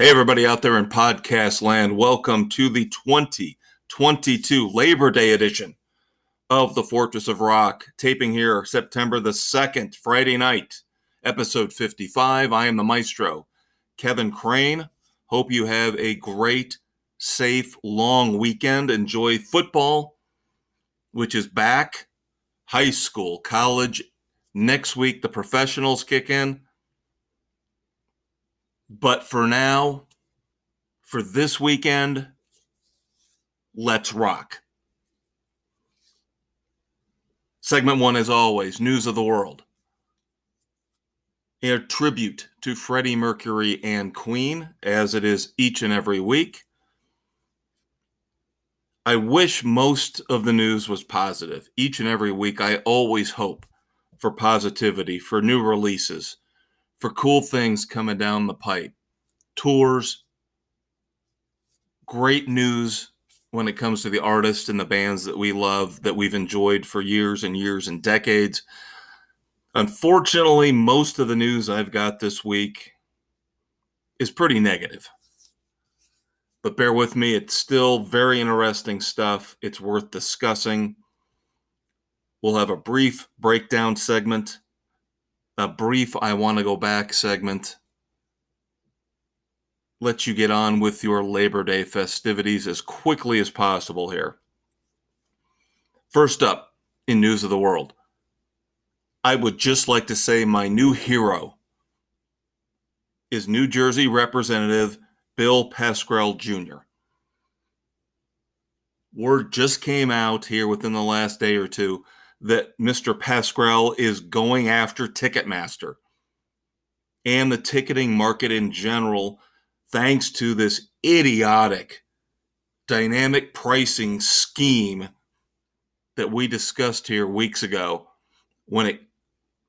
Hey, everybody out there in podcast land, welcome to the 2022 Labor Day edition of the Fortress of Rock. Taping here September the 2nd, Friday night, episode 55. I am the maestro, Kevin Crane. Hope you have a great, safe, long weekend. Enjoy football, which is back, high school, college. Next week, the professionals kick in. But for now, for this weekend, let's rock. Segment one, as always, news of the world. A tribute to Freddie Mercury and Queen, as it is each and every week. I wish most of the news was positive. Each and every week, I always hope for positivity, for new releases, for cool things coming down the pipe, tours, great news when it comes to the artists and the bands that we love, that we've enjoyed for years and years and decades. Unfortunately, most of the news I've got this week is pretty negative. But bear with me, it's still very interesting stuff. It's worth discussing. We'll have a brief breakdown segment a brief I want to go back segment. Let you get on with your Labor Day festivities as quickly as possible here. First up in News of the World, I would just like to say my new hero is New Jersey Representative Bill Pascrell Jr. Word just came out here within the last day or two that Mr. Pascrell is going after Ticketmaster and the ticketing market in general, thanks to this idiotic dynamic pricing scheme that we discussed here weeks ago when it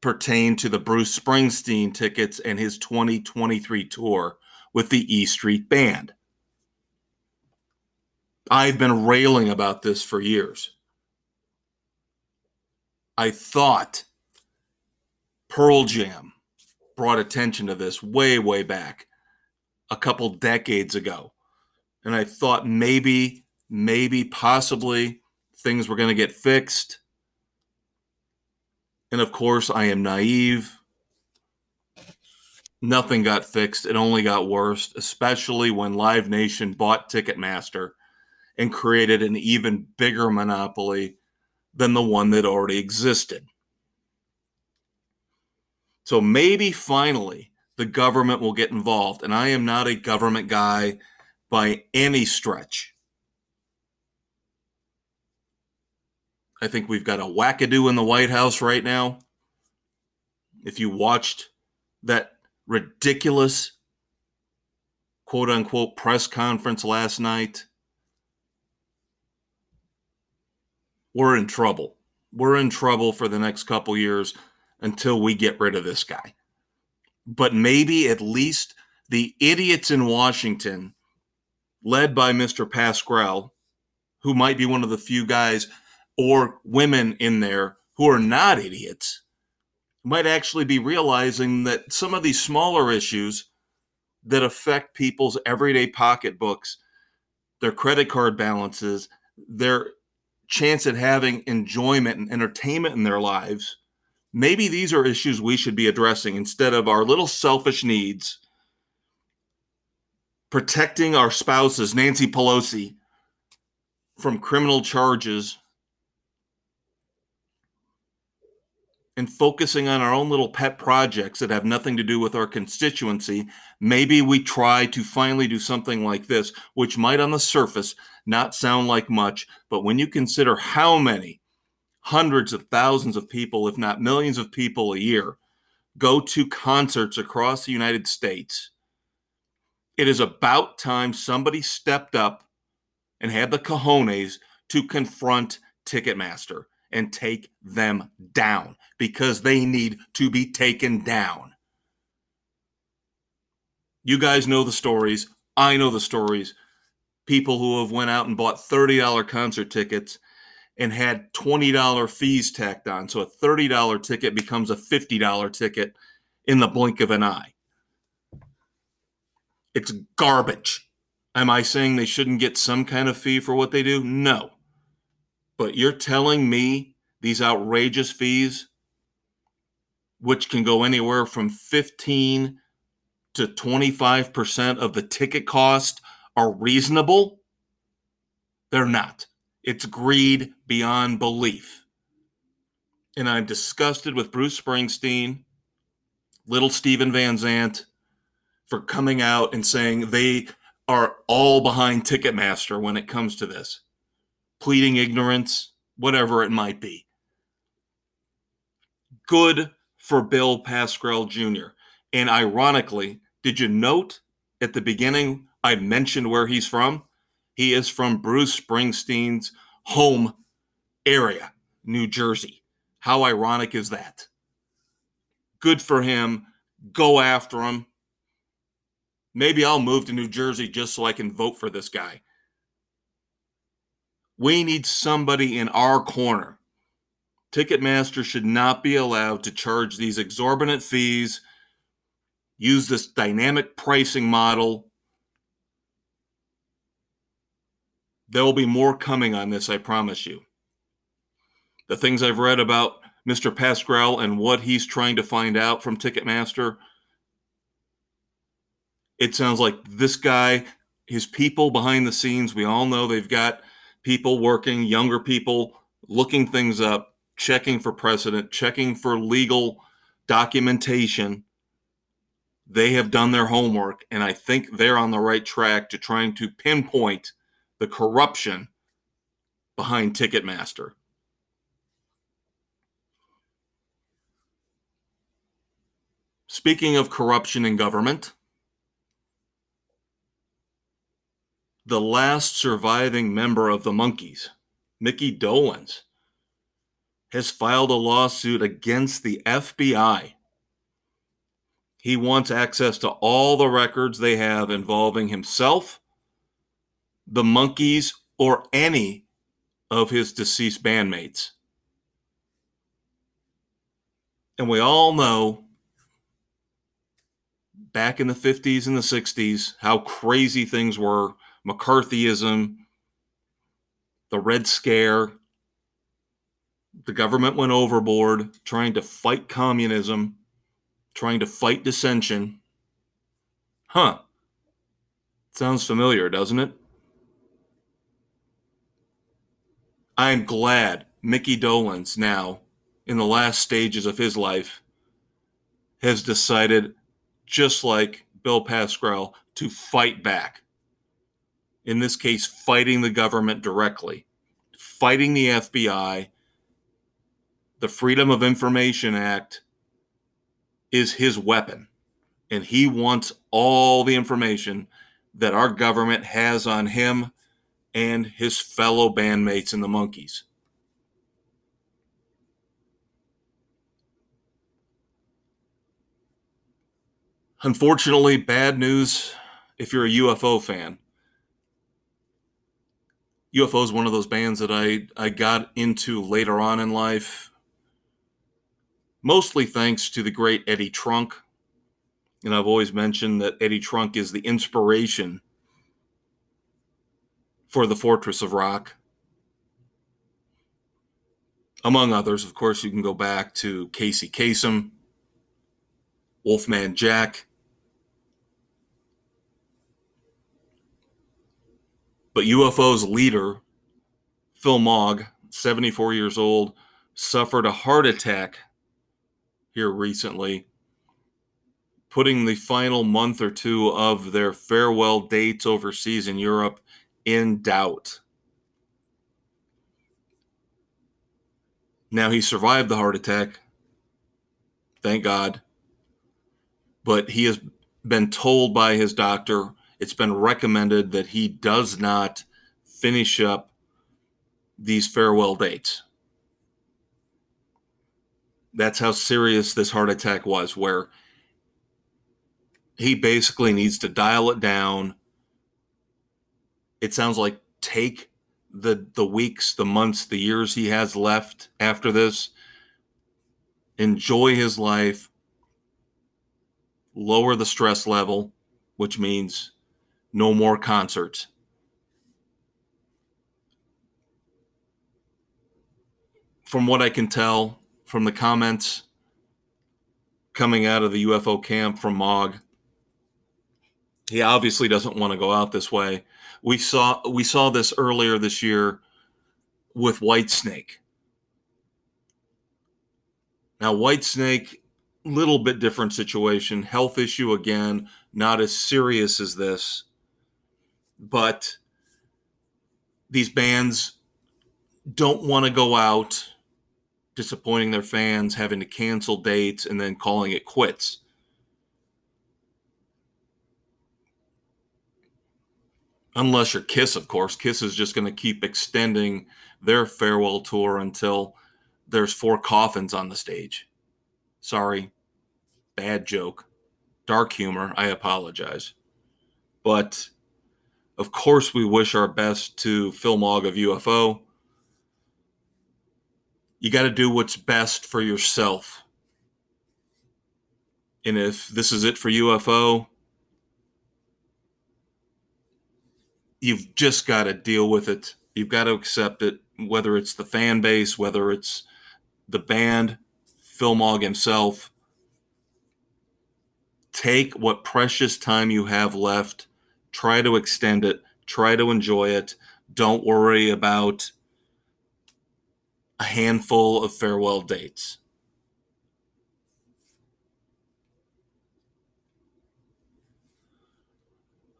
pertained to the Bruce Springsteen tickets and his 2023 tour with the E Street Band. I've been railing about this for years. I thought Pearl Jam brought attention to this way, way back a couple decades ago. And I thought maybe, maybe, possibly things were going to get fixed. And of course, I am naive. Nothing got fixed. It only got worse, especially when Live Nation bought Ticketmaster and created an even bigger monopoly than the one that already existed. So maybe finally the government will get involved. And I am not a government guy by any stretch. I think we've got a wackadoo in the White House right now. If you watched that ridiculous quote unquote press conference last night, we're in trouble. We're in trouble for the next couple years until we get rid of this guy. But maybe at least the idiots in Washington, led by Mr. Pascrell, who might be one of the few guys or women in there who are not idiots, might actually be realizing that some of these smaller issues that affect people's everyday pocketbooks, their credit card balances, their chance at having enjoyment and entertainment in their lives, maybe these are issues we should be addressing instead of our little selfish needs. Protecting our spouses, Nancy Pelosi, from criminal charges and focusing on our own little pet projects that have nothing to do with our constituency, maybe we try to finally do something like this, which might on the surface not sound like much, but when you consider how many hundreds of thousands of people, if not millions of people a year, go to concerts across the United States, it is about time somebody stepped up and had the cojones to confront Ticketmaster and take them down because they need to be taken down. You guys know the stories. I know the stories. People who have went out and bought $30 concert tickets and had $20 fees tacked on. So a $30 ticket becomes a $50 ticket in the blink of an eye. It's garbage. Am I saying they shouldn't get some kind of fee for what they do? No. But you're telling me these outrageous fees, which can go anywhere from 15 to 25% of the ticket cost, are reasonable? They're not. It's greed beyond belief. And I'm disgusted with Bruce Springsteen, little Steven Van Zandt, for coming out and saying they are all behind Ticketmaster when it comes to this, pleading ignorance, whatever it might be. Good for Bill Pascrell Jr. And ironically, did you note at the beginning I mentioned where he's from? He is from Bruce Springsteen's home area, New Jersey. How ironic is that? Good for him. Go after him. Maybe I'll move to New Jersey just so I can vote for this guy. We need somebody in our corner. Ticketmaster should not be allowed to charge these exorbitant fees, use this dynamic pricing model. There will be more coming on this, I promise you. The things I've read about Mr. Pascrell and what he's trying to find out from Ticketmaster it sounds like this guy, his people behind the scenes, we all know they've got people working, younger people looking things up, checking for precedent, checking for legal documentation. They have done their homework, and I think they're on the right track to trying to pinpoint the corruption behind Ticketmaster. Speaking of corruption in government, the last surviving member of the Monkees, Micky Dolenz, has filed a lawsuit against the FBI. He wants access to all the records they have involving himself, the Monkees, or any of his deceased bandmates. And we all know back in the 50s and the 60s how crazy things were McCarthyism, the Red Scare. The government went overboard trying to fight communism, trying to fight dissension. Huh. Sounds familiar, doesn't it? I'm glad Micky Dolenz now, in the last stages of his life, has decided, just like Bill Pascrell, to fight back in this case, fighting the government directly, fighting the FBI. The Freedom of Information Act is his weapon, and he wants all the information that our government has on him and his fellow bandmates in the Monkees. Unfortunately, bad news if you're a UFO fan. UFO is one of those bands that I, I got into later on in life, mostly thanks to the great Eddie Trunk. And I've always mentioned that Eddie Trunk is the inspiration for the Fortress of Rock. Among others, of course, you can go back to Casey Kasem, Wolfman Jack, But UFO's leader, Phil Mogg, 74 years old, suffered a heart attack here recently, putting the final month or two of their farewell dates overseas in Europe in doubt. Now, he survived the heart attack. Thank God. But he has been told by his doctor it's been recommended that he does not finish up these farewell dates. That's how serious this heart attack was, where he basically needs to dial it down. It sounds like take the the weeks, the months, the years he has left after this, enjoy his life, lower the stress level, which means no more concerts. From what I can tell from the comments coming out of the UFO camp from Mogg, he obviously doesn't want to go out this way. We saw we saw this earlier this year with Whitesnake. Now Whitesnake little bit different situation, health issue again, not as serious as this. But these bands don't want to go out disappointing their fans, having to cancel dates and then calling it quits. Unless you're Kiss, of course. Kiss is just going to keep extending their farewell tour until there's four coffins on the stage. Sorry. Bad joke. Dark humor. I apologize. But of course, we wish our best to Phil Mogg of UFO. You got to do what's best for yourself. And if this is it for UFO, you've just got to deal with it. You've got to accept it, whether it's the fan base, whether it's the band, Phil Mogg himself. Take what precious time you have left, try to extend it, try to enjoy it. Don't worry about a handful of farewell dates.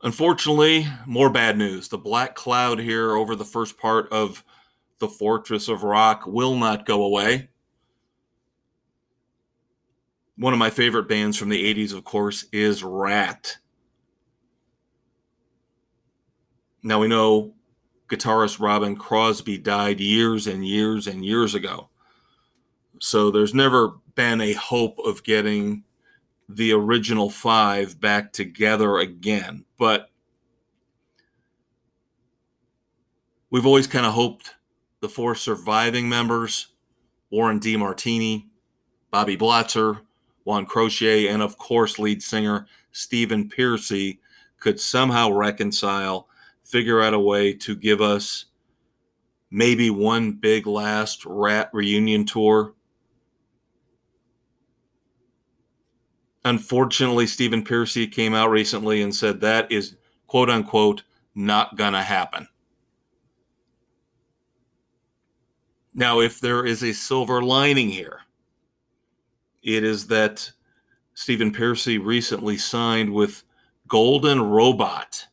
Unfortunately, more bad news. The black cloud here over the first part of the Fortress of Rock will not go away one of my favorite bands from the 80s, of course, is Ratt. Now we know guitarist Robin Crosby died years and years and years ago. So there's never been a hope of getting the original five back together again. But we've always kind of hoped the four surviving members Warren DeMartini, Bobby Blotzer, Juan Croucier, and of course, lead singer Stephen Pearcy could somehow reconcile, figure out a way to give us maybe one big last Ratt reunion tour. Unfortunately, Stephen Pearcy came out recently and said that is quote unquote not going to happen. Now, if there is a silver lining here, it is that Stephen Pearcy recently signed with Golden Robot.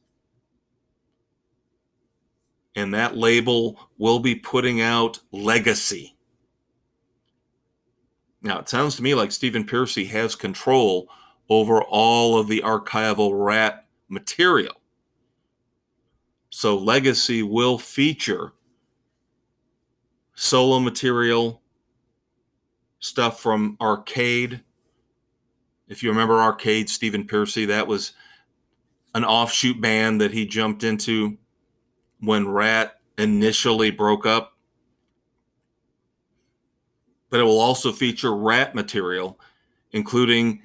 And that label will be putting out Legacy. Now, it sounds to me like Stephen Pearcy has control over all of the archival Ratt material. So, Legacy will feature solo material stuff from Arcade. If you remember Arcade, Stephen Pearcy, that was an offshoot band that he jumped into when Ratt initially broke up. But it will also feature Ratt material, including,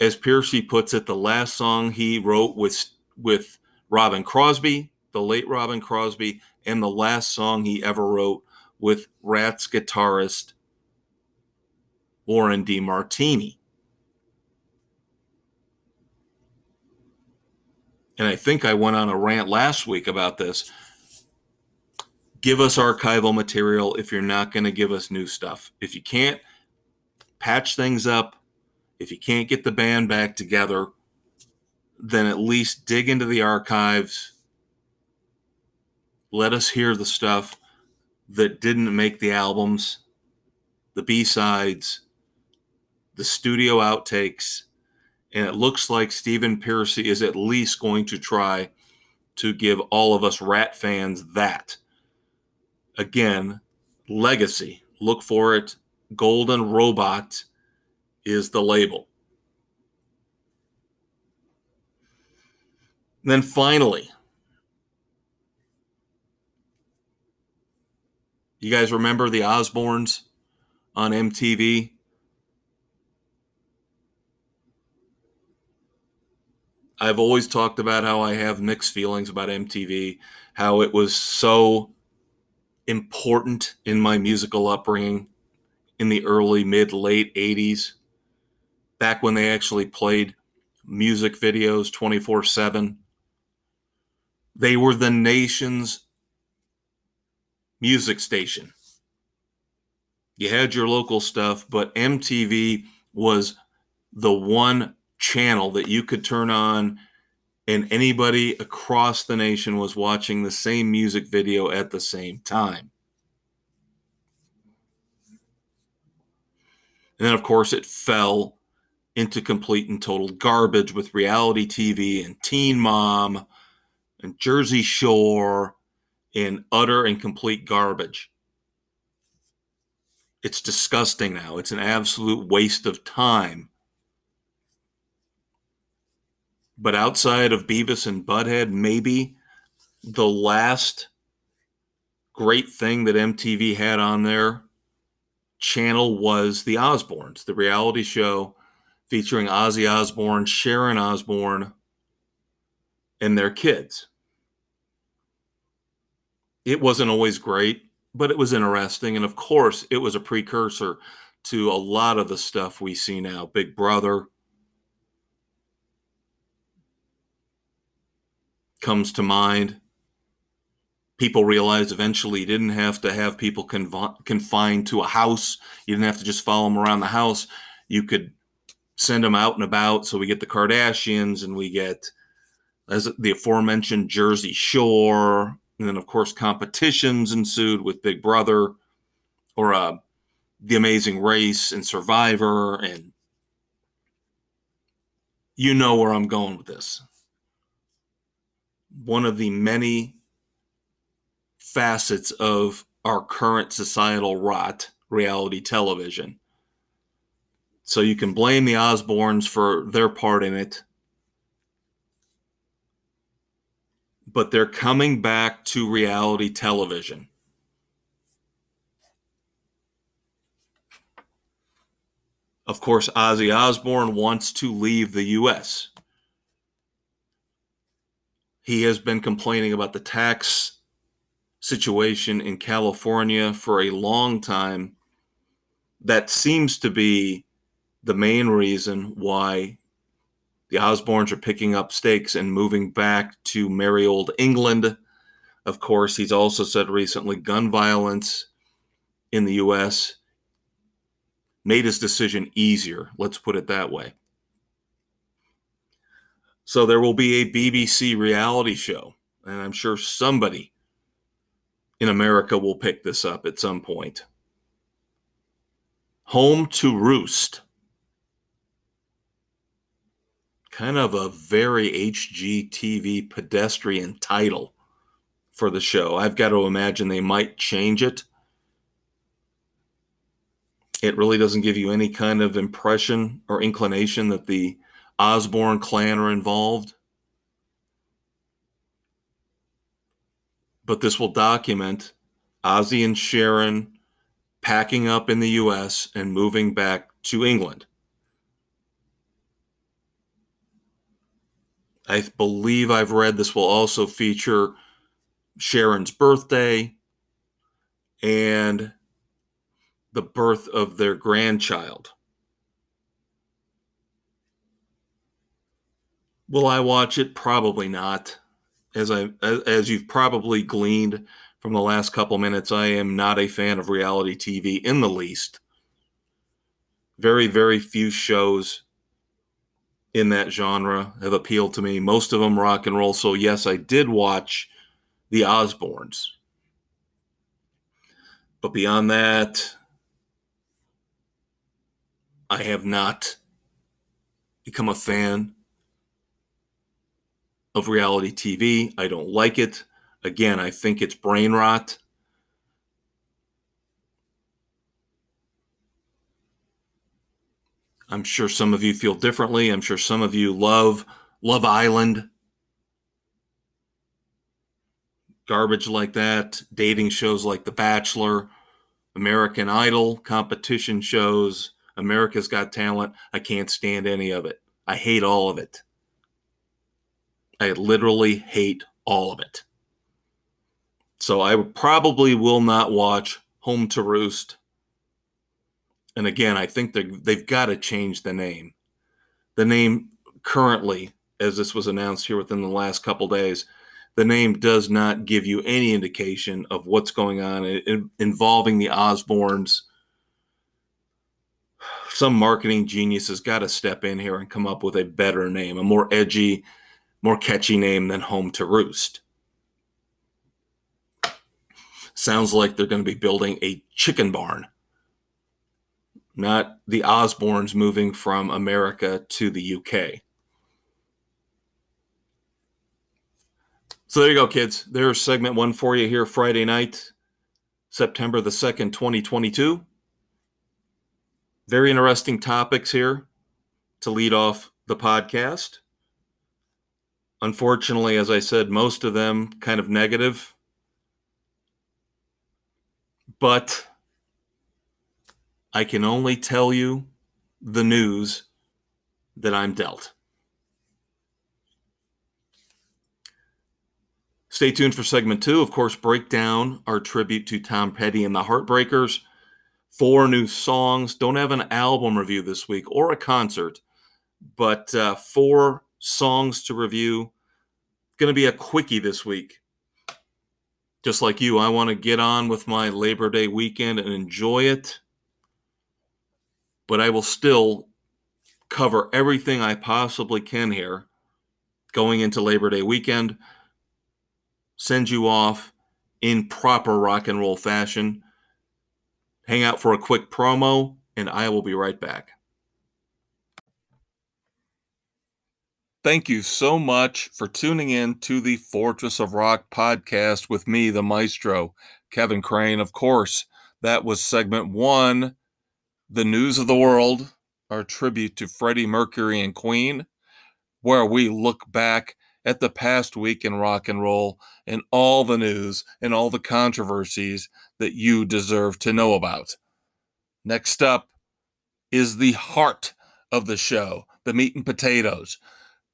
as Pearcy puts it, the last song he wrote with with Robin Crosby, the late Robin Crosby, and the last song he ever wrote with Ratt's guitarist Warren DeMartini. And I think I went on a rant last week about this. Give us archival material if you're not going to give us new stuff. If you can't patch things up, if you can't get the band back together, then at least dig into the archives. Let us hear the stuff that didn't make the albums, the B sides, the studio outtakes, and it looks like Stephen Pearcy is at least going to try to give all of us Ratt fans that. Again, legacy. Look for it. Golden Robot is the label. Then finally, you guys remember the Osbournes on MTV? I've always talked about how I have mixed feelings about MTV, how it was so important in my musical upbringing in the early, mid, late 80s, back when they actually played music videos 24 7. They were the nation's music station. You had your local stuff, but MTV was the one channel that you could turn on and anybody across the nation was watching the same music video at the same time. And then, of course, it fell into complete and total garbage with reality TV and Teen Mom and Jersey Shore in utter and complete garbage. It's disgusting now. It's an absolute waste of time. But outside of Beavis and Butthead, maybe the last great thing that MTV had on their channel was The Osbournes, the reality show featuring Ozzy Osbourne, Sharon Osbourne, and their kids. It wasn't always great, but it was interesting. And of course, it was a precursor to a lot of the stuff we see now Big Brother comes to mind. People realized eventually you didn't have to have people conv- confined to a house. You didn't have to just follow them around the house. You could send them out and about. So we get the Kardashians and we get as the aforementioned Jersey Shore and then, of course, competitions ensued with Big Brother or uh, The Amazing Race and Survivor. And you know where I'm going with this. One of the many facets of our current societal rot, reality television. So you can blame the Osbournes for their part in it but they're coming back to reality television. Of course, Ozzy Osbourne wants to leave the U.S. He has been complaining about the tax situation in California for a long time. That seems to be the main reason why the Osbournes are picking up stakes and moving back to merry old England. Of course, he's also said recently gun violence in the U.S. made his decision easier. Let's put it that way. So there will be a BBC reality show, and I'm sure somebody in America will pick this up at some point. Home to Roost kind of a very HGTV pedestrian title for the show. I've got to imagine they might change it. It really doesn't give you any kind of impression or inclination that the Osbourne clan are involved. But this will document Ozzy and Sharon packing up in the US and moving back to England. I believe I've read this will also feature Sharon's birthday and the birth of their grandchild. Will I watch it? Probably not. As I as you've probably gleaned from the last couple minutes, I am not a fan of reality TV in the least. Very very few shows in that genre have appealed to me. Most of them rock and roll. So, yes, I did watch the Osbournes. But beyond that, I have not become a fan of reality TV. I don't like it. Again, I think it's brain rot. I'm sure some of you feel differently. I'm sure some of you love Love Island, garbage like that, dating shows like The Bachelor, American Idol, competition shows, America's Got Talent. I can't stand any of it. I hate all of it. I literally hate all of it. So I probably will not watch Home to Roost. And again, I think they've got to change the name. The name currently, as this was announced here within the last couple days, the name does not give you any indication of what's going on involving the Osbournes. Some marketing genius has got to step in here and come up with a better name, a more edgy, more catchy name than Home to Roost. Sounds like they're going to be building a chicken barn, not the Osbournes moving from America to the UK. So there you go, kids. There's segment one for you here Friday night, September the 2nd, 2022. Very interesting topics here to lead off the podcast. Unfortunately, as I said, most of them kind of negative. But I can only tell you the news that I'm dealt. Stay tuned for segment two. Of course, break down our tribute to Tom Petty and the Heartbreakers. Four new songs. Don't have an album review this week or a concert, but uh, four songs to review. Going to be a quickie this week. Just like you, I want to get on with my Labor Day weekend and enjoy it. But I will still cover everything I possibly can here going into Labor Day weekend send you off in proper rock and roll fashion. Hang out for a quick promo, and I will be right back. Thank you so much for tuning in to the Fortress of Rock podcast with me, the maestro, Kevin Crane. Of course, that was segment one, The News of the World, our tribute to Freddie Mercury and Queen, where we look back at the past week in rock and roll and all the news and all the controversies that you deserve to know about. Next up is the heart of the show, the meat and potatoes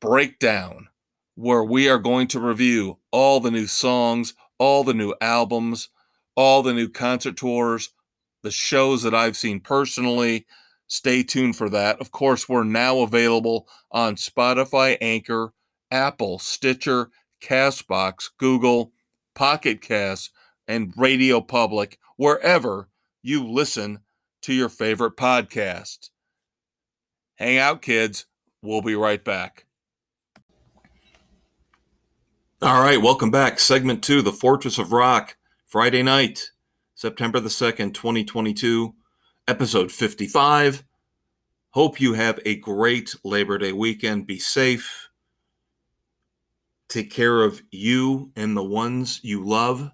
breakdown, where we are going to review all the new songs, all the new albums, all the new concert tours, the shows that I've seen personally. Stay tuned for that. Of course, we're now available on Spotify, Anchor, Apple, Stitcher, Castbox, Google, Pocket Cast, and Radio Public, wherever you listen to your favorite podcast. Hang out, kids. We'll be right back. All right, welcome back. Segment two The Fortress of Rock, Friday night, September the 2nd, 2022, episode 55. Hope you have a great Labor Day weekend. Be safe Take care of you and the ones you love.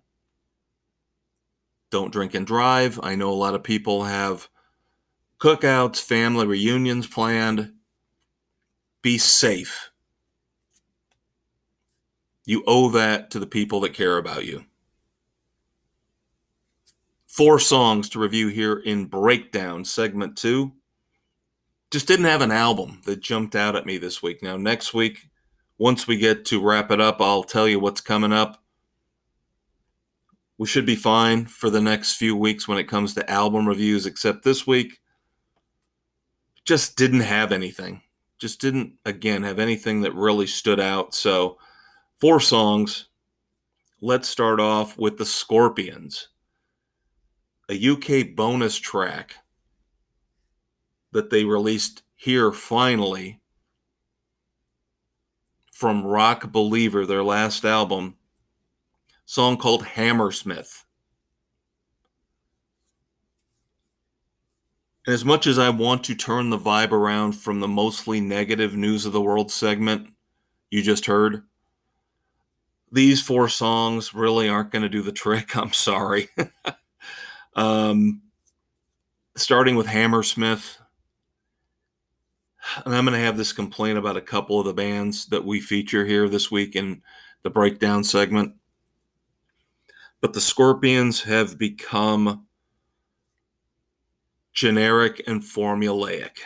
Don't drink and drive. I know a lot of people have cookouts, family reunions planned. Be safe. You owe that to the people that care about you. Four songs to review here in Breakdown, segment two. Just didn't have an album that jumped out at me this week. Now, next week, once we get to wrap it up, I'll tell you what's coming up. We should be fine for the next few weeks when it comes to album reviews, except this week just didn't have anything. Just didn't, again, have anything that really stood out. So, four songs. Let's start off with the Scorpions, a UK bonus track that they released here finally from Rock Believer, their last album, song called Hammersmith. And as much as I want to turn the vibe around from the mostly negative news of the world segment you just heard, these four songs really aren't going to do the trick. I'm sorry. um, starting with Hammersmith, and I'm going to have this complaint about a couple of the bands that we feature here this week in the breakdown segment. But the Scorpions have become generic and formulaic.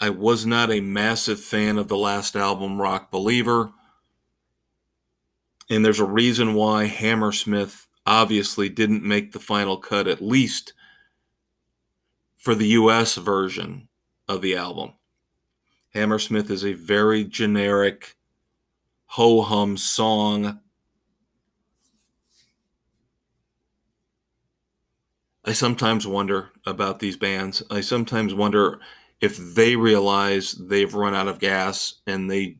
I was not a massive fan of the last album, Rock Believer. And there's a reason why Hammersmith obviously didn't make the final cut, at least for the US version of the album. Hammersmith is a very generic ho hum song. I sometimes wonder about these bands. I sometimes wonder if they realize they've run out of gas and they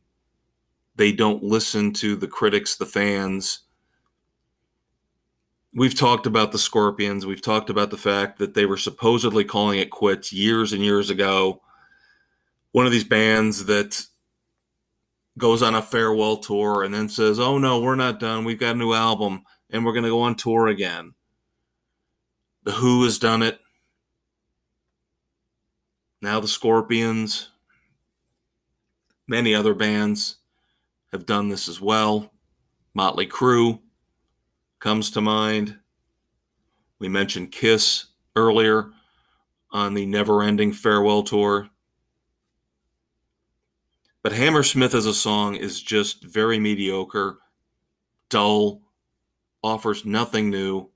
they don't listen to the critics, the fans. We've talked about the Scorpions. We've talked about the fact that they were supposedly calling it quits years and years ago. One of these bands that goes on a farewell tour and then says, Oh no, we're not done. We've got a new album and we're going to go on tour again. The Who has done it. Now the Scorpions. Many other bands have done this as well. Motley Crue comes to mind. We mentioned Kiss earlier on the never ending farewell tour. But Hammersmith as a song is just very mediocre, dull, offers nothing new.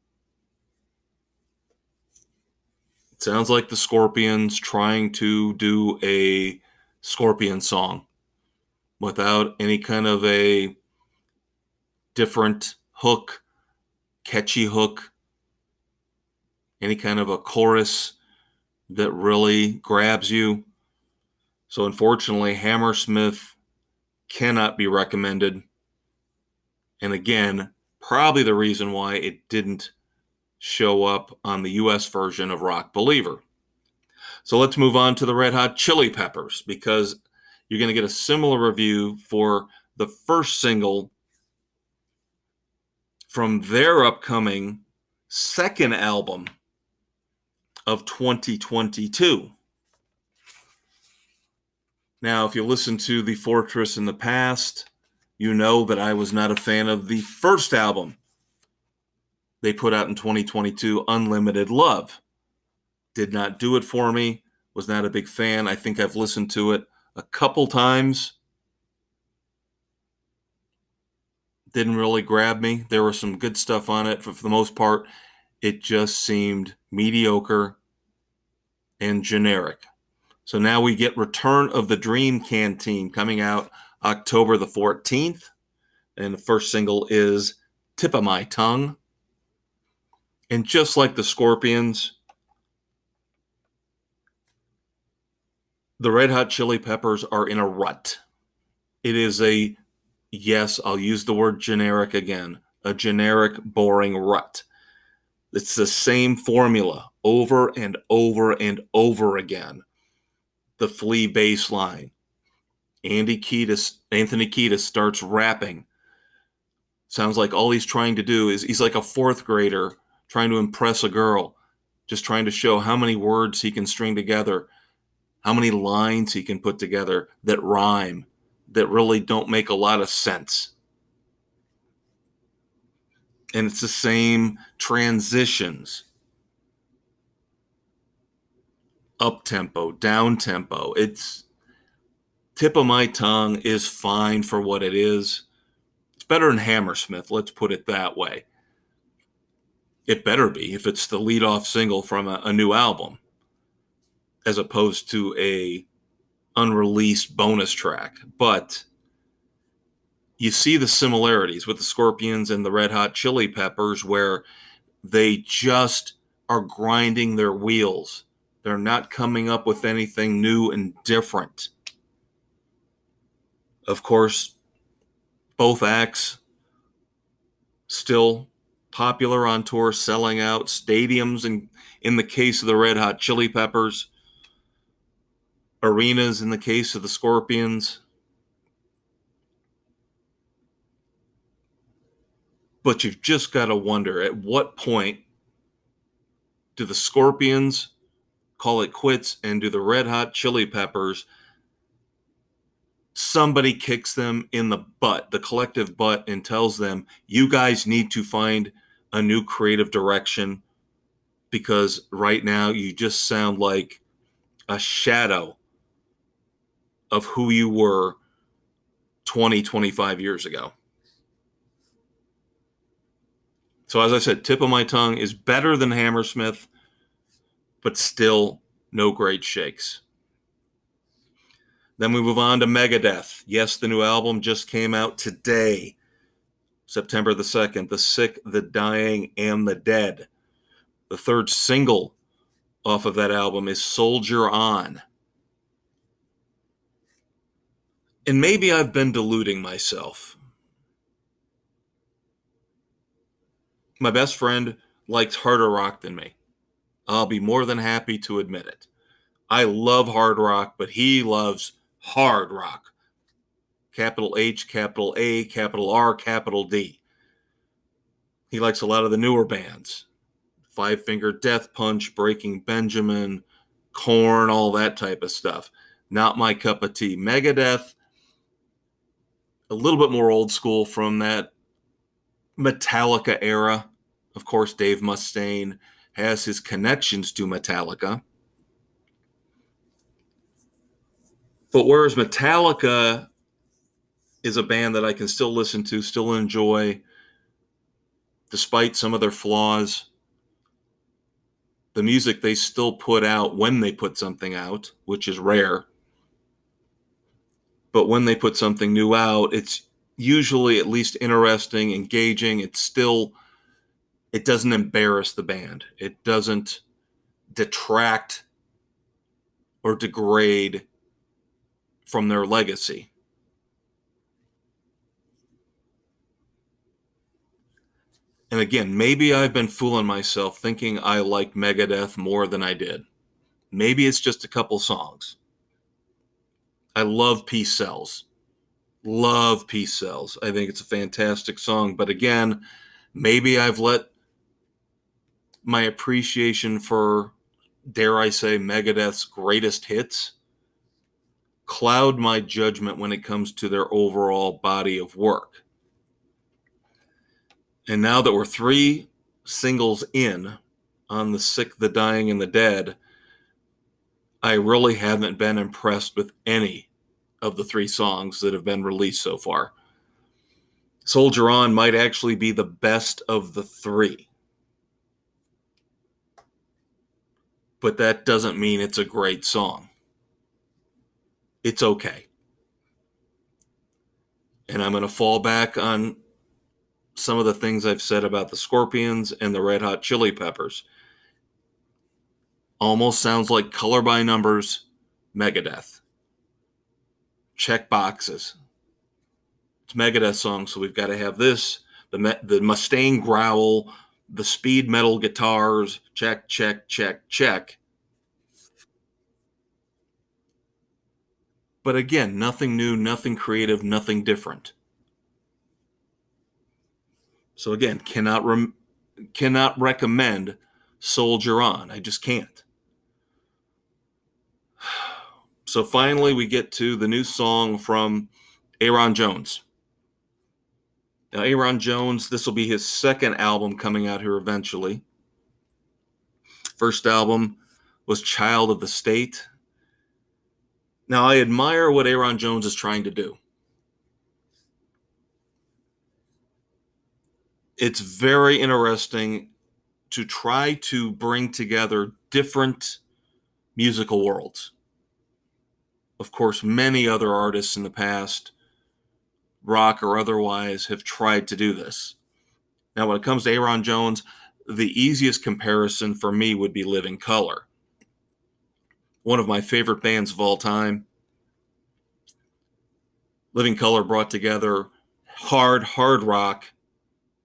It sounds like the Scorpions trying to do a Scorpion song without any kind of a different hook, catchy hook, any kind of a chorus that really grabs you. So, unfortunately, Hammersmith cannot be recommended. And again, probably the reason why it didn't show up on the US version of Rock Believer. So let's move on to the Red Hot Chili Peppers because you're going to get a similar review for the first single from their upcoming second album of 2022. Now, if you listen to The Fortress in the past, you know that I was not a fan of the first album they put out in 2022, Unlimited Love. Did not do it for me, was not a big fan. I think I've listened to it a couple times. Didn't really grab me. There was some good stuff on it, but for the most part, it just seemed mediocre and generic. So now we get Return of the Dream Canteen coming out October the 14th. And the first single is Tip of My Tongue. And just like the Scorpions, the Red Hot Chili Peppers are in a rut. It is a, yes, I'll use the word generic again, a generic, boring rut. It's the same formula over and over and over again. The Flea bass line. Andy Kiedis, Anthony Kiedis starts rapping. Sounds like all he's trying to do is he's like a fourth grader trying to impress a girl, just trying to show how many words he can string together how many lines he can put together that rhyme, that really don't make a lot of sense. And it's the same transitions up tempo, down tempo. It's tip of my tongue is fine for what it is. It's better than Hammersmith, let's put it that way. It better be if it's the lead off single from a, a new album as opposed to a unreleased bonus track. But you see the similarities with the Scorpions and the Red Hot Chili Peppers where they just are grinding their wheels. They're not coming up with anything new and different. Of course, both acts still popular on tour, selling out stadiums, and in the case of the Red Hot Chili Peppers, arenas in the case of the Scorpions. But you've just got to wonder at what point do the Scorpions call it quits and do the Red Hot Chili Peppers somebody kicks them in the butt, the collective butt, and tells them, you guys need to find a new creative direction because right now you just sound like a shadow of who you were 20, 25 years ago. So, as I said, tip of my tongue is better than Hammersmith, but still no great shakes. Then we move on to Megadeth. Yes, the new album just came out today, September the 2nd. The Sick, the Dying, and the Dead. The third single off of that album is Soldier On. And maybe I've been deluding myself. My best friend likes harder rock than me. I'll be more than happy to admit it. I love hard rock, but he loves hard rock. Capital H, capital A, capital R, capital D. He likes a lot of the newer bands Five Finger Death Punch, Breaking Benjamin, Korn, all that type of stuff. Not my cup of tea. Megadeth, a little bit more old school from that Metallica era. Of course, Dave Mustaine has his connections to Metallica. But whereas Metallica is a band that I can still listen to, still enjoy, despite some of their flaws, the music they still put out when they put something out, which is rare. But when they put something new out, it's usually at least interesting, engaging. It's still, it doesn't embarrass the band, it doesn't detract or degrade from their legacy. And again, maybe I've been fooling myself thinking I liked Megadeth more than I did. Maybe it's just a couple songs. I love Peace Sells. Love Peace Sells. I think it's a fantastic song. But again, maybe I've let my appreciation for, dare I say, Megadeth's greatest hits cloud my judgment when it comes to their overall body of work. And now that we're three singles in on the sick, the dying, and the dead, I really haven't been impressed with any of the three songs that have been released so far. Soldier On might actually be the best of the three. But that doesn't mean it's a great song it's okay. And I'm going to fall back on some of the things I've said about the Scorpions and the Red Hot Chili Peppers. Almost sounds like color by numbers Megadeth. Check boxes. It's Megadeth song, so we've got to have this the the Mustaine growl, the speed metal guitars. Check, check, check, check. But again, nothing new, nothing creative, nothing different. So again, cannot rem- cannot recommend Soldier On. I just can't. So finally, we get to the new song from Ayron Jones. Now, Ayron Jones, this will be his second album coming out here eventually. First album was Child of the State. Now, I admire what Ayron Jones is trying to do. It's very interesting to try to bring together different musical worlds. Of course, many other artists in the past, rock or otherwise, have tried to do this. Now, when it comes to Ayron Jones, the easiest comparison for me would be Living Colour one of my favorite bands of all time. Living Colour brought together hard, hard rock,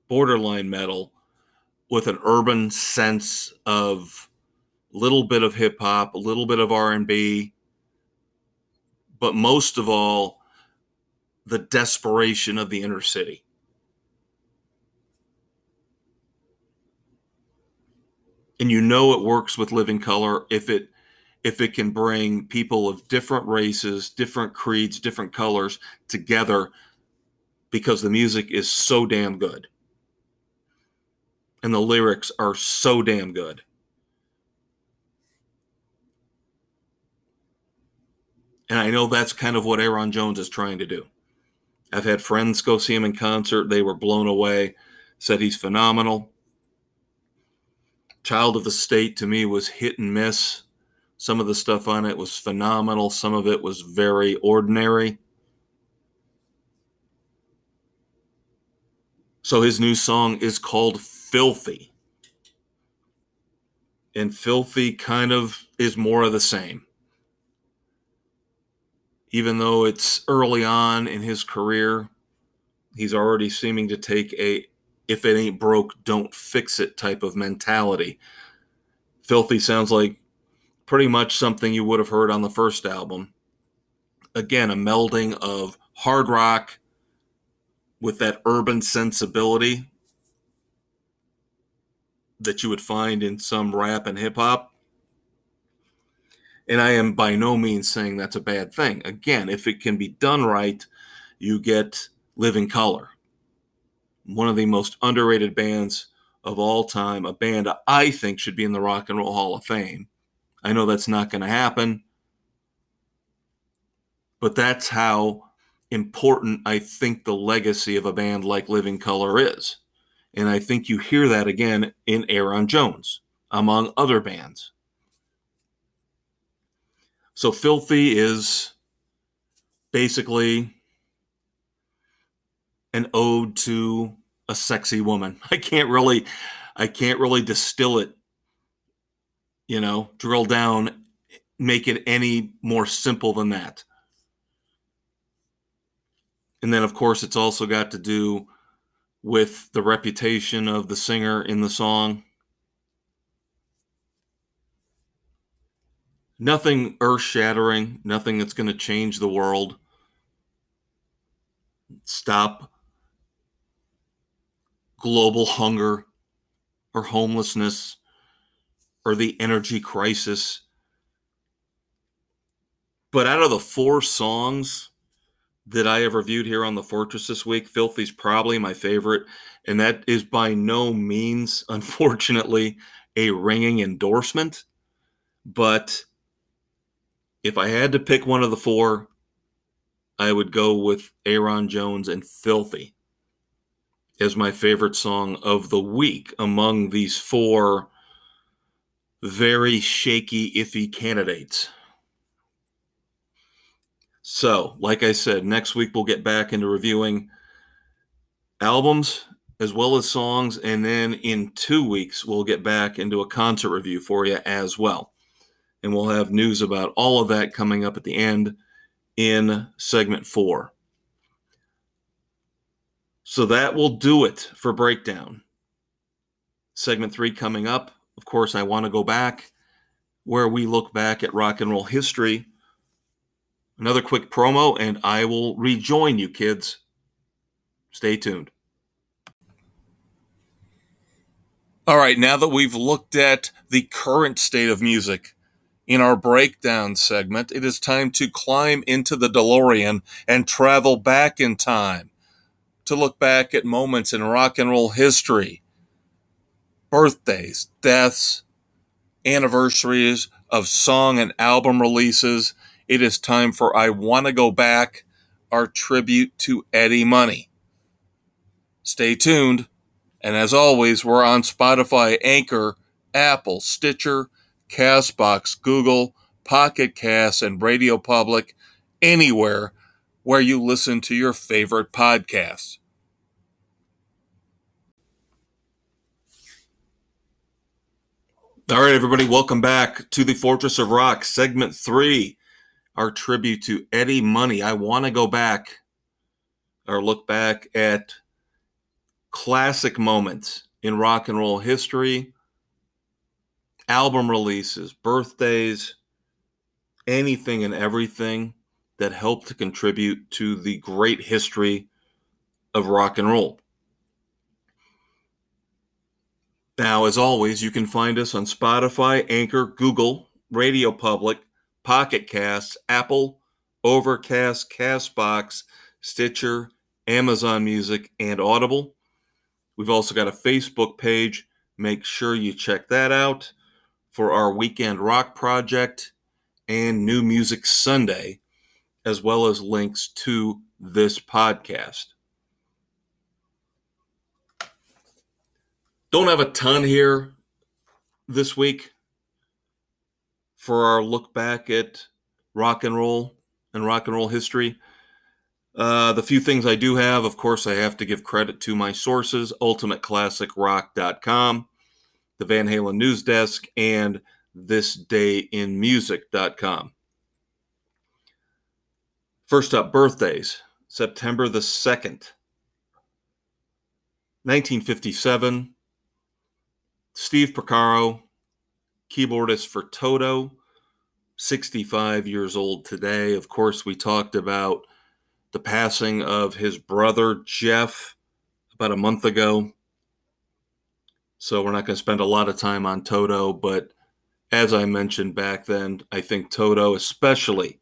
borderline metal with an urban sense of a little bit of hip hop, a little bit of R&B, but most of all the desperation of the inner city. And you know it works with Living Colour if it if it can bring people of different races, different creeds, different colors together because the music is so damn good. And the lyrics are so damn good. And I know that's kind of what Ayron Jones is trying to do. I've had friends go see him in concert. They were blown away, said he's phenomenal. Child of the State to me was hit and miss. Some of the stuff on it was phenomenal, some of it was very ordinary. So his new song is called Filthy. And Filthy kind of is more of the same. Even though it's early on in his career, he's already seeming to take a if it ain't broke, don't fix it type of mentality. Filthy sounds like pretty much something you would have heard on the first album. Again, a melding of hard rock with that urban sensibility that you would find in some rap and hip hop. And I am by no means saying that's a bad thing. Again, if it can be done right, you get Living Colour, one of the most underrated bands of all time, a band I think should be in the Rock and Roll Hall of Fame. I know that's not going to happen, but that's how important I think the legacy of a band like Living Colour is. And I think you hear that again in Ayron Jones, among other bands. So Filthy is basically an ode to a sexy woman. I can't really I can't really distill it, you know, drill down, make it any more simple than that. And then, of course, it's also got to do with the reputation of the singer in the song. Nothing earth shattering, nothing that's going to change the world. Stop global hunger or homelessness or the energy crisis. But out of the four songs, that I have reviewed here on the Fortress this week. Filthy's probably my favorite, and that is by no means, unfortunately, a ringing endorsement. But if I had to pick one of the four, I would go with Ayron Jones and Filthy as my favorite song of the week among these four very shaky, iffy candidates. So, like I said, next week we'll get back into reviewing albums as well as songs. And then in two weeks, we'll get back into a concert review for you as well. And we'll have news about all of that coming up at the end in segment four. So that will do it for breakdown. Segment three coming up. Of course, I want to go back where we look back at rock and roll history another quick promo, and I will rejoin you, kids. Stay tuned. All right, now that we've looked at the current state of music in our breakdown segment, it is time to climb into the DeLorean and travel back in time to look back at moments in rock and roll history, birthdays, deaths, anniversaries of song and album releases, it is time for I Want to Go Back, our tribute to Eddie Money. Stay tuned. And as always, we're on Spotify, Anchor, Apple, Stitcher, Castbox, Google, Pocket Cast, and Radio Public, anywhere where you listen to your favorite podcasts. All right, everybody, welcome back to the Fortress of Rock, segment three our tribute to Eddie Money. I want to go back or look back at classic moments in rock and roll history, album releases, birthdays, anything and everything that helped to contribute to the great history of rock and roll. Now, as always, you can find us on Spotify, Anchor, Google, Radio Public, Pocket Casts, Apple, Overcast, Castbox, Stitcher, Amazon Music, and Audible. We've also got a Facebook page. Make sure you check that out for our Weekend Rock project and New Music Sunday, as well as links to this podcast. Don't have a ton here this week for our look back at rock and roll and rock and roll history. Uh, the few things I do have, of course, I have to give credit to my sources ultimateclassicrock.com, the Van Halen News Desk, and thisdayinmusic.com. First up, birthdays September the 2nd, 1957. Steve Porcaro, keyboardist for Toto, 65 years old today. Of course, we talked about the passing of his brother, Jeff, about a month ago. So we're not going to spend a lot of time on Toto, but as I mentioned back then, I think Toto, especially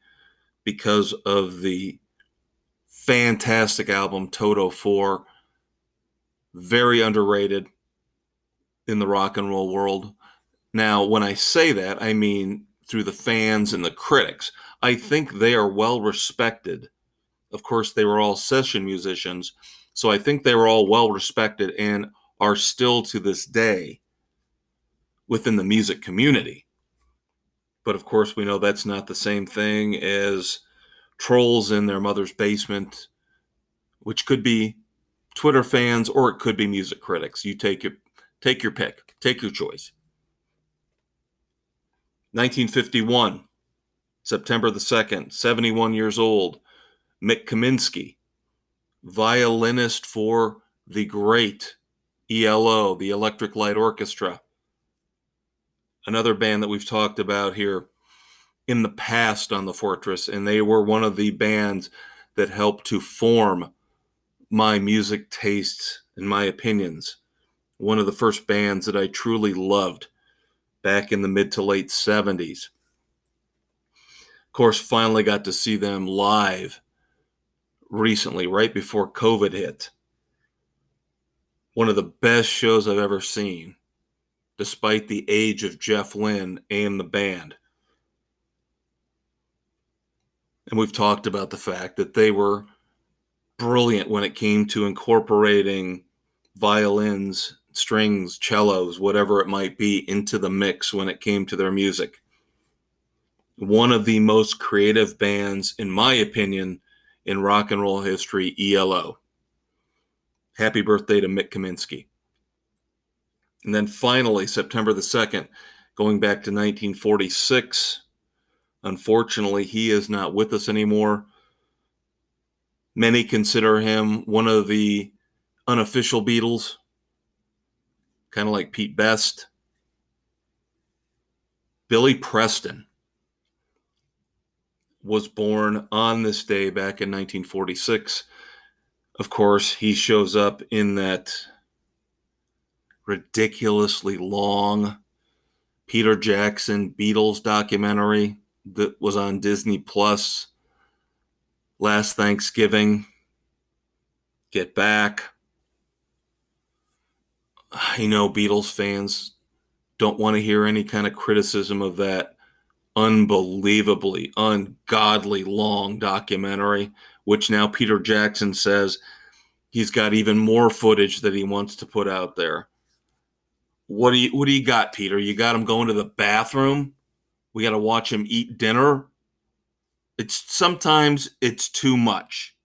because of the fantastic album Toto 4, very underrated in the rock and roll world. Now, when I say that, I mean through the fans and the critics. I think they are well respected. Of course, they were all session musicians, so I think they were all well respected and are still to this day within the music community. But of course, we know that's not the same thing as trolls in their mother's basement, which could be Twitter fans or it could be music critics. You take your take your pick, take your choice. 1951, September the 2nd, 71 years old, Mik Kaminski, violinist for the great ELO, the Electric Light Orchestra another band that we've talked about here in the past on the Fortress, and they were one of the bands that helped to form my music tastes and my opinions. One of the first bands that I truly loved back in the mid to late 70s. Of course, finally got to see them live recently, right before COVID hit. One of the best shows I've ever seen despite the age of Jeff Lynne and the band. And we've talked about the fact that they were brilliant when it came to incorporating violins, strings, cellos, whatever it might be, into the mix when it came to their music. One of the most creative bands, in my opinion, in rock and roll history, ELO. Happy birthday to Mik Kaminski. And then finally, September the 2nd, going back to 1946. Unfortunately, he is not with us anymore. Many consider him one of the unofficial Beatles, kind of like Pete Best. Billy Preston was born on this day back in 1946. Of course, he shows up in that ridiculously long Peter Jackson Beatles documentary that was on Disney Plus last Thanksgiving. Get back. I know Beatles fans don't want to hear any kind of criticism of that unbelievably, ungodly long documentary, which now Peter Jackson says he's got even more footage that he wants to put out there. What do you what do you got, Peter? You got him going to the bathroom? We got to watch him eat dinner? It's sometimes it's too much.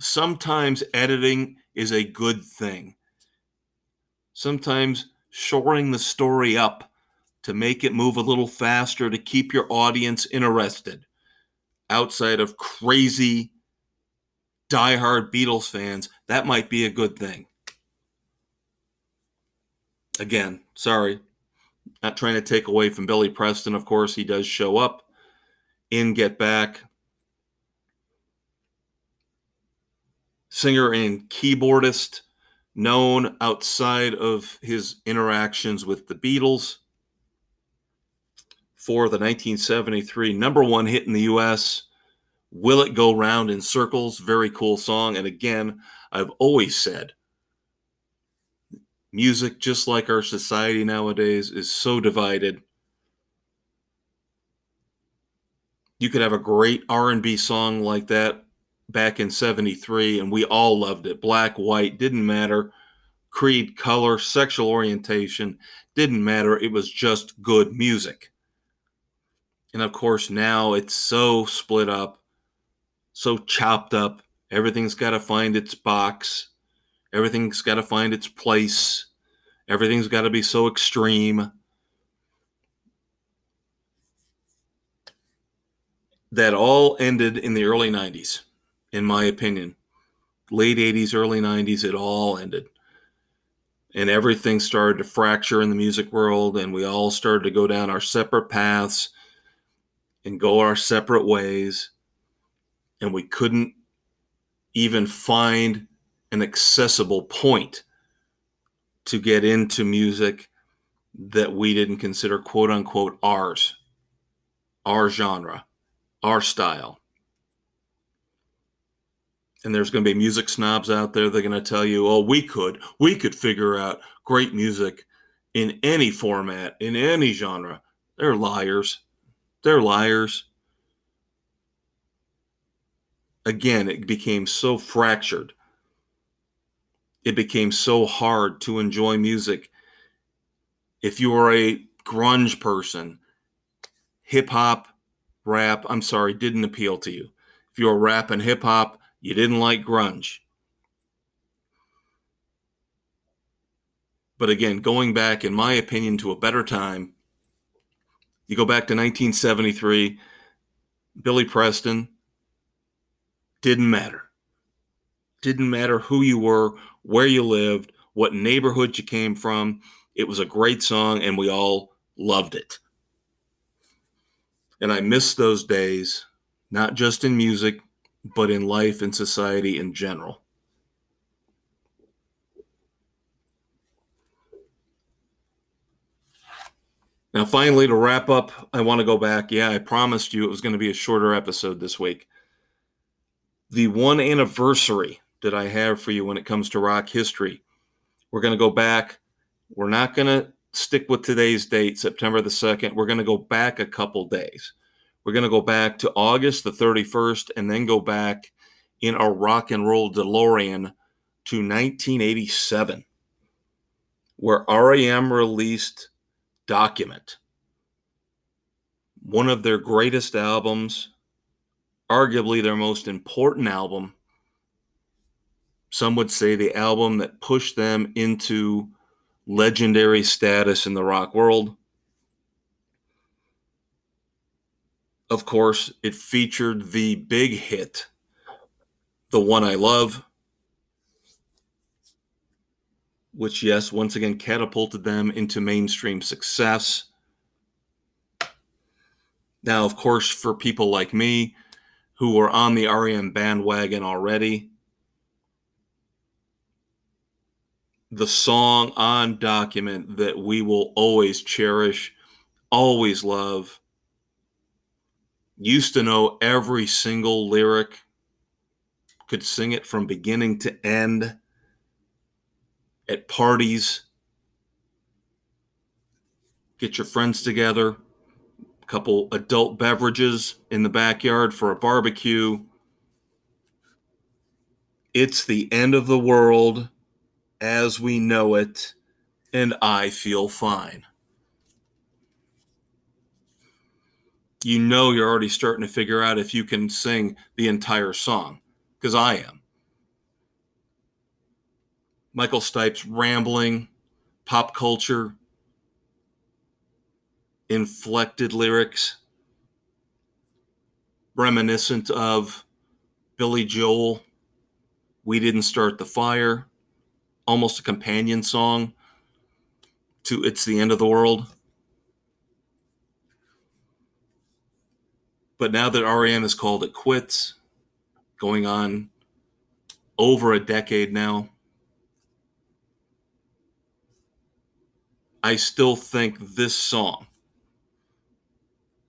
Sometimes editing is a good thing. Sometimes shoring the story up to make it move a little faster to keep your audience interested outside of crazy diehard Beatles fans, that might be a good thing. Again, sorry, not trying to take away from Billy Preston. Of course, he does show up in Get Back. Singer and keyboardist, known outside of his interactions with the Beatles for the 1973 number one hit in the US. Will It Go Round in Circles? Very cool song. And again, I've always said music, just like our society nowadays, is so divided. You could have a great R&B song like that back in 73 and we all loved it. Black, white, didn't matter. Creed, color, sexual orientation, didn't matter. It was just good music. And of course, now it's so split up, so chopped up. Everything's got to find its box. Everything's got to find its place. Everything's got to be so extreme. That all ended in the early 90s, in my opinion. Late 80s, early 90s, it all ended. And everything started to fracture in the music world, and we all started to go down our separate paths and go our separate ways. And we couldn't even find an accessible point to get into music that we didn't consider quote unquote ours, our genre, our style. And there's going to be music snobs out there. They're going to tell you, oh, we could, we could figure out great music in any format, in any genre. They're liars. They're liars. Again, it became so fractured it became so hard to enjoy music. If you were a grunge person, hip hop, rap, I'm sorry, didn't appeal to you. If you were rap and hip hop, you didn't like grunge. But again, going back, in my opinion, to a better time, you go back to 1973, Billy Preston, didn't matter. Didn't matter who you were, where you lived, what neighborhood you came from. It was a great song, and we all loved it. And I miss those days, not just in music, but in life and society in general. Now, finally, to wrap up, I want to go back. Yeah, I promised you it was going to be a shorter episode this week. The one anniversary that I have for you when it comes to rock history. We're going to go back. We're not going to stick with today's date, September the 2nd. We're going to go back a couple days. We're going to go back to August the 31st and then go back in a rock and roll DeLorean to 1987, where REM released Document, one of their greatest albums, arguably their most important album some would say the album that pushed them into legendary status in the rock world. Of course, it featured the big hit, The One I Love, which, yes, once again catapulted them into mainstream success. Now, of course, for people like me who were on the REM bandwagon already, the song on document that we will always cherish, always love. Used to know every single lyric, could sing it from beginning to end at parties. Get your friends together, couple adult beverages in the backyard for a barbecue. It's the end of the world as we know it, and I feel fine. You know, you're already starting to figure out if you can sing the entire song, because I am. Michael Stipe's rambling, pop culture, inflected lyrics, reminiscent of Billy Joel, We Didn't Start the Fire almost a companion song to It's the End of the World. But now that REM has called it quits, going on over a decade now, I still think this song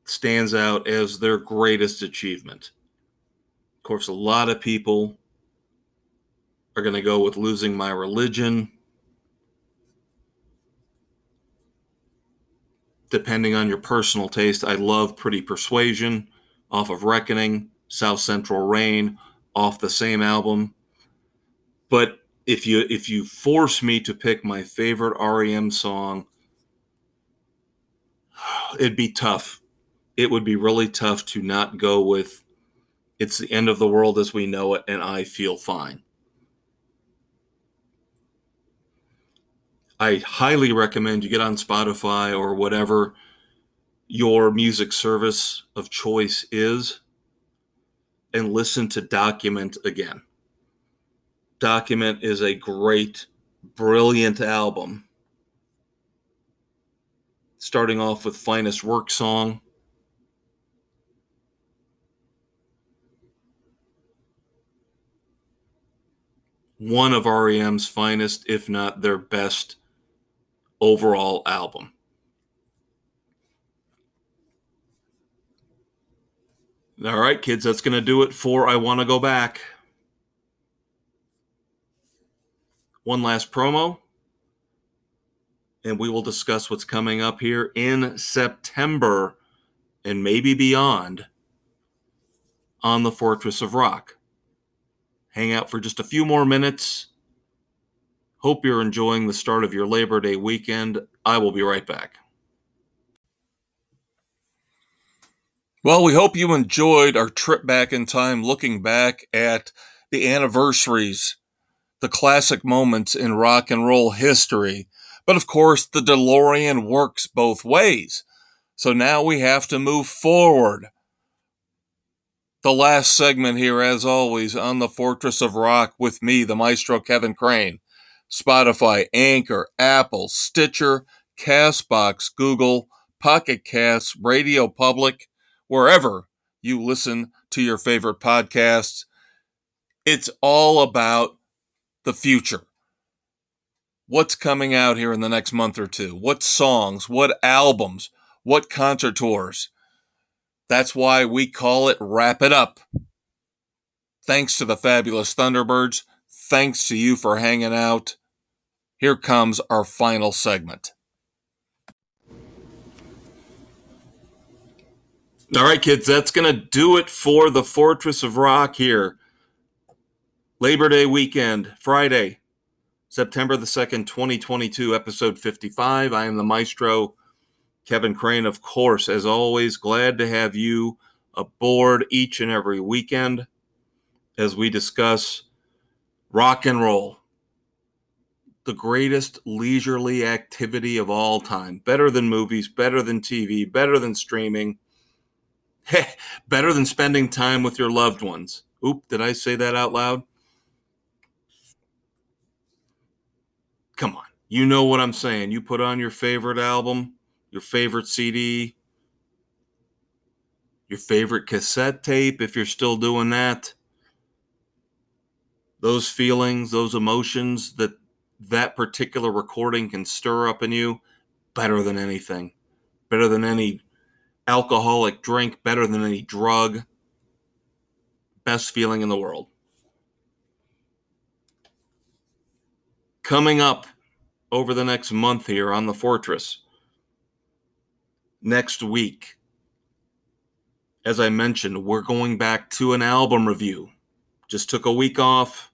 stands out as their greatest achievement. Of course, a lot of people are going to go with losing my religion. Depending on your personal taste, I love Pretty Persuasion, off of Reckoning, South Central Rain off the same album. But if you if you force me to pick my favorite REM song, it'd be tough. It would be really tough to not go with it's the end of the world as we know it and I feel fine. I highly recommend you get on Spotify or whatever your music service of choice is and listen to Document again. Document is a great, brilliant album. Starting off with Finest Work Song. One of REM's finest, if not their best overall album. All right, kids, that's going to do it for I Want to Go Back. One last promo, and we will discuss what's coming up here in September and maybe beyond on the Fortress of Rock. Hang out for just a few more minutes Hope you're enjoying the start of your Labor Day weekend. I will be right back. Well, we hope you enjoyed our trip back in time looking back at the anniversaries, the classic moments in rock and roll history. But of course, the DeLorean works both ways. So now we have to move forward. The last segment here, as always, on the Fortress of Rock with me, the maestro Kevin Crane. Spotify, Anchor, Apple, Stitcher, Castbox, Google, Pocket Casts, Radio Public, wherever you listen to your favorite podcasts. It's all about the future. What's coming out here in the next month or two? What songs? What albums? What concert tours? That's why we call it Wrap It Up. Thanks to the fabulous Thunderbirds. Thanks to you for hanging out. Here comes our final segment. All right, kids, that's going to do it for the Fortress of Rock here. Labor Day weekend, Friday, September the 2nd, 2022, episode 55. I am the maestro, Kevin Crane, of course. As always, glad to have you aboard each and every weekend as we discuss rock and roll the greatest leisurely activity of all time. Better than movies, better than TV, better than streaming, better than spending time with your loved ones. Oop, did I say that out loud? Come on. You know what I'm saying. You put on your favorite album, your favorite CD, your favorite cassette tape, if you're still doing that. Those feelings, those emotions that that particular recording can stir up in you better than anything, better than any alcoholic drink, better than any drug. Best feeling in the world. Coming up over the next month here on the Fortress, next week, as I mentioned, we're going back to an album review. Just took a week off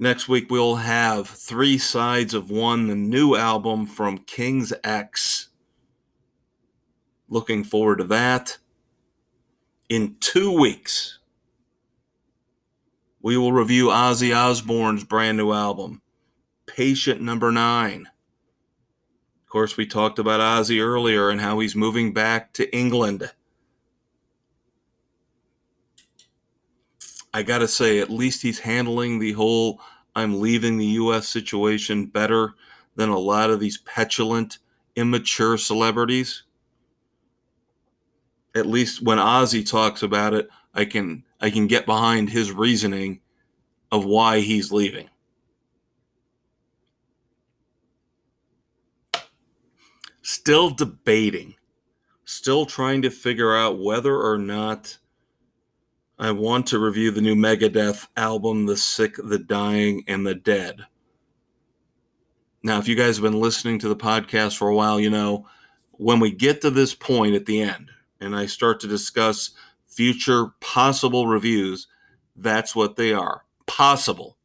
Next week, we'll have Three Sides of One, the new album from King's X. Looking forward to that. In two weeks, we will review Ozzy Osbourne's brand new album, Patient Number Nine. Of course, we talked about Ozzy earlier and how he's moving back to England. I got to say, at least he's handling the whole I'm leaving the U.S. situation better than a lot of these petulant, immature celebrities. At least when Ozzy talks about it, I can I can get behind his reasoning of why he's leaving. Still debating, still trying to figure out whether or not I want to review the new Megadeth album, The Sick, the Dying, and the Dead. Now, if you guys have been listening to the podcast for a while, you know when we get to this point at the end, and I start to discuss future possible reviews, that's what they are possible.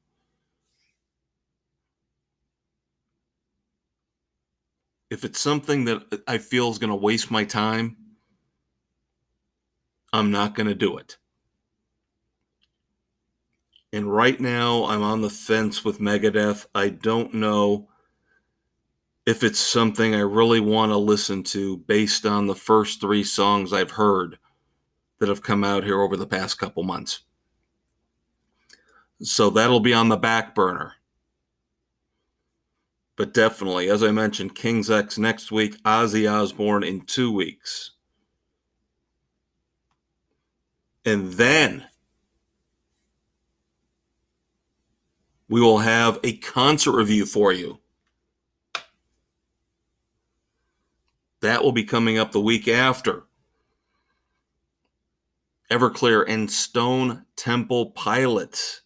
If it's something that I feel is going to waste my time, I'm not going to do it. And right now, I'm on the fence with Megadeth. I don't know if it's something I really want to listen to based on the first three songs I've heard that have come out here over the past couple months. So that'll be on the back burner. But definitely, as I mentioned, King's X next week, Ozzy Osbourne in two weeks. And then we will have a concert review for you. That will be coming up the week after. Everclear and Stone Temple Pilots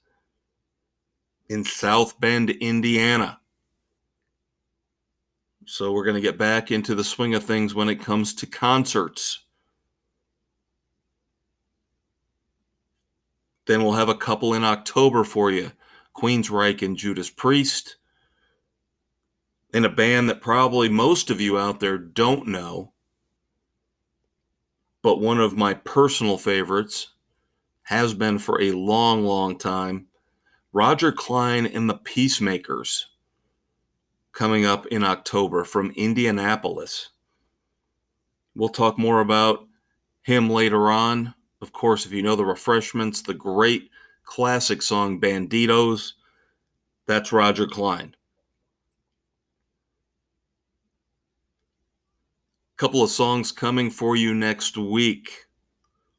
in South Bend, Indiana. So we're going to get back into the swing of things when it comes to concerts. Then we'll have a couple in October for you. Queensryche and Judas Priest, and a band that probably most of you out there don't know, but one of my personal favorites has been for a long, long time Roger Clyne and the Peacemakers coming up in October from Indianapolis. We'll talk more about him later on. Of course, if you know the refreshments, the great classic song Banditos. That's Roger Clyne. Couple of songs coming for you next week,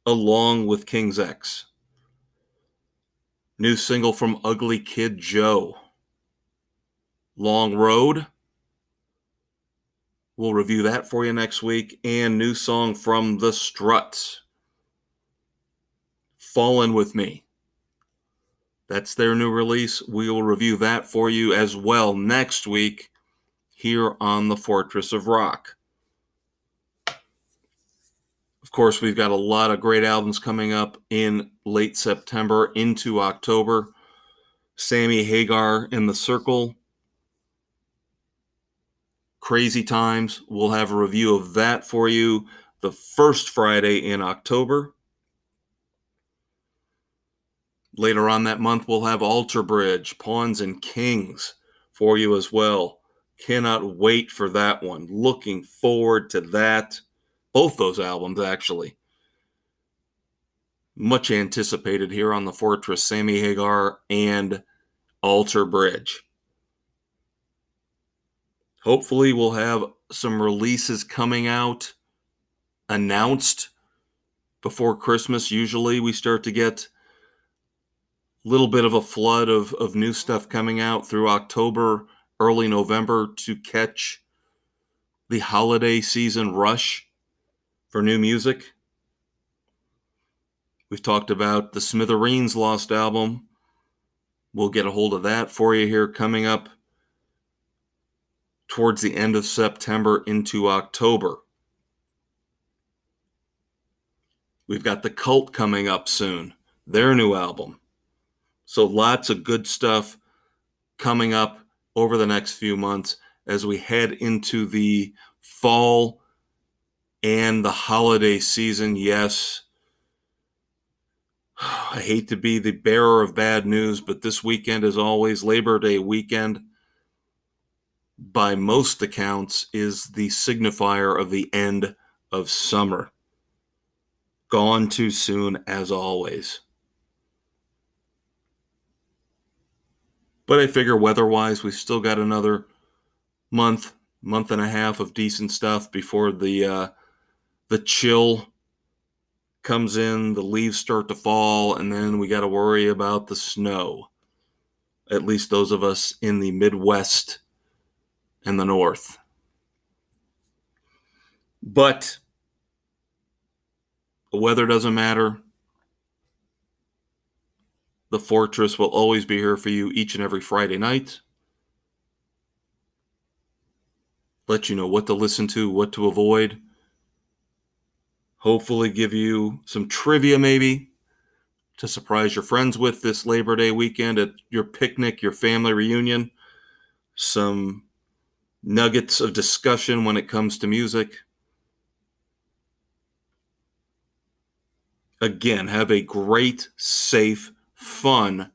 along with King's X. New single from Ugly Kid Joe. Long Road. We'll review that for you next week. And new song from The Struts. Fallen with Me. That's their new release. We will review that for you as well next week here on the Fortress of Rock. Of course, we've got a lot of great albums coming up in late September into October. Sammy Hagar and the Circle. Crazy Times. We'll have a review of that for you the first Friday in October. Later on that month, we'll have Alter Bridge, Pawns and Kings for you as well. Cannot wait for that one. Looking forward to that. Both those albums, actually. Much anticipated here on the Fortress, Sammy Hagar and Alter Bridge. Hopefully, we'll have some releases coming out announced before Christmas. Usually, we start to get a little bit of a flood of, of new stuff coming out through October, early November to catch the holiday season rush for new music. We've talked about the Smithereens Lost album. We'll get a hold of that for you here coming up towards the end of September into October. We've got The Cult coming up soon, their new album. So lots of good stuff coming up over the next few months as we head into the fall and the holiday season. Yes, I hate to be the bearer of bad news, but this weekend is always Labor Day weekend. By most accounts, is the signifier of the end of summer. Gone too soon, as always. But I figure weather wise, we still got another month, month and a half of decent stuff before the uh, the chill comes in, the leaves start to fall, and then we got to worry about the snow. At least those of us in the Midwest and the North. But the weather doesn't matter. The Fortress will always be here for you each and every Friday night. Let you know what to listen to, what to avoid, hopefully give you some trivia maybe to surprise your friends with this Labor Day weekend at your picnic, your family reunion, some nuggets of discussion when it comes to music. Again, have a great, safe, fun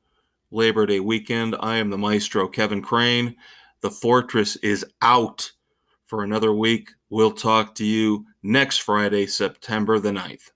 Labor Day weekend. I am the maestro, Kevin Crane. The Fortress is out for another week. We'll talk to you next Friday, September the 9th.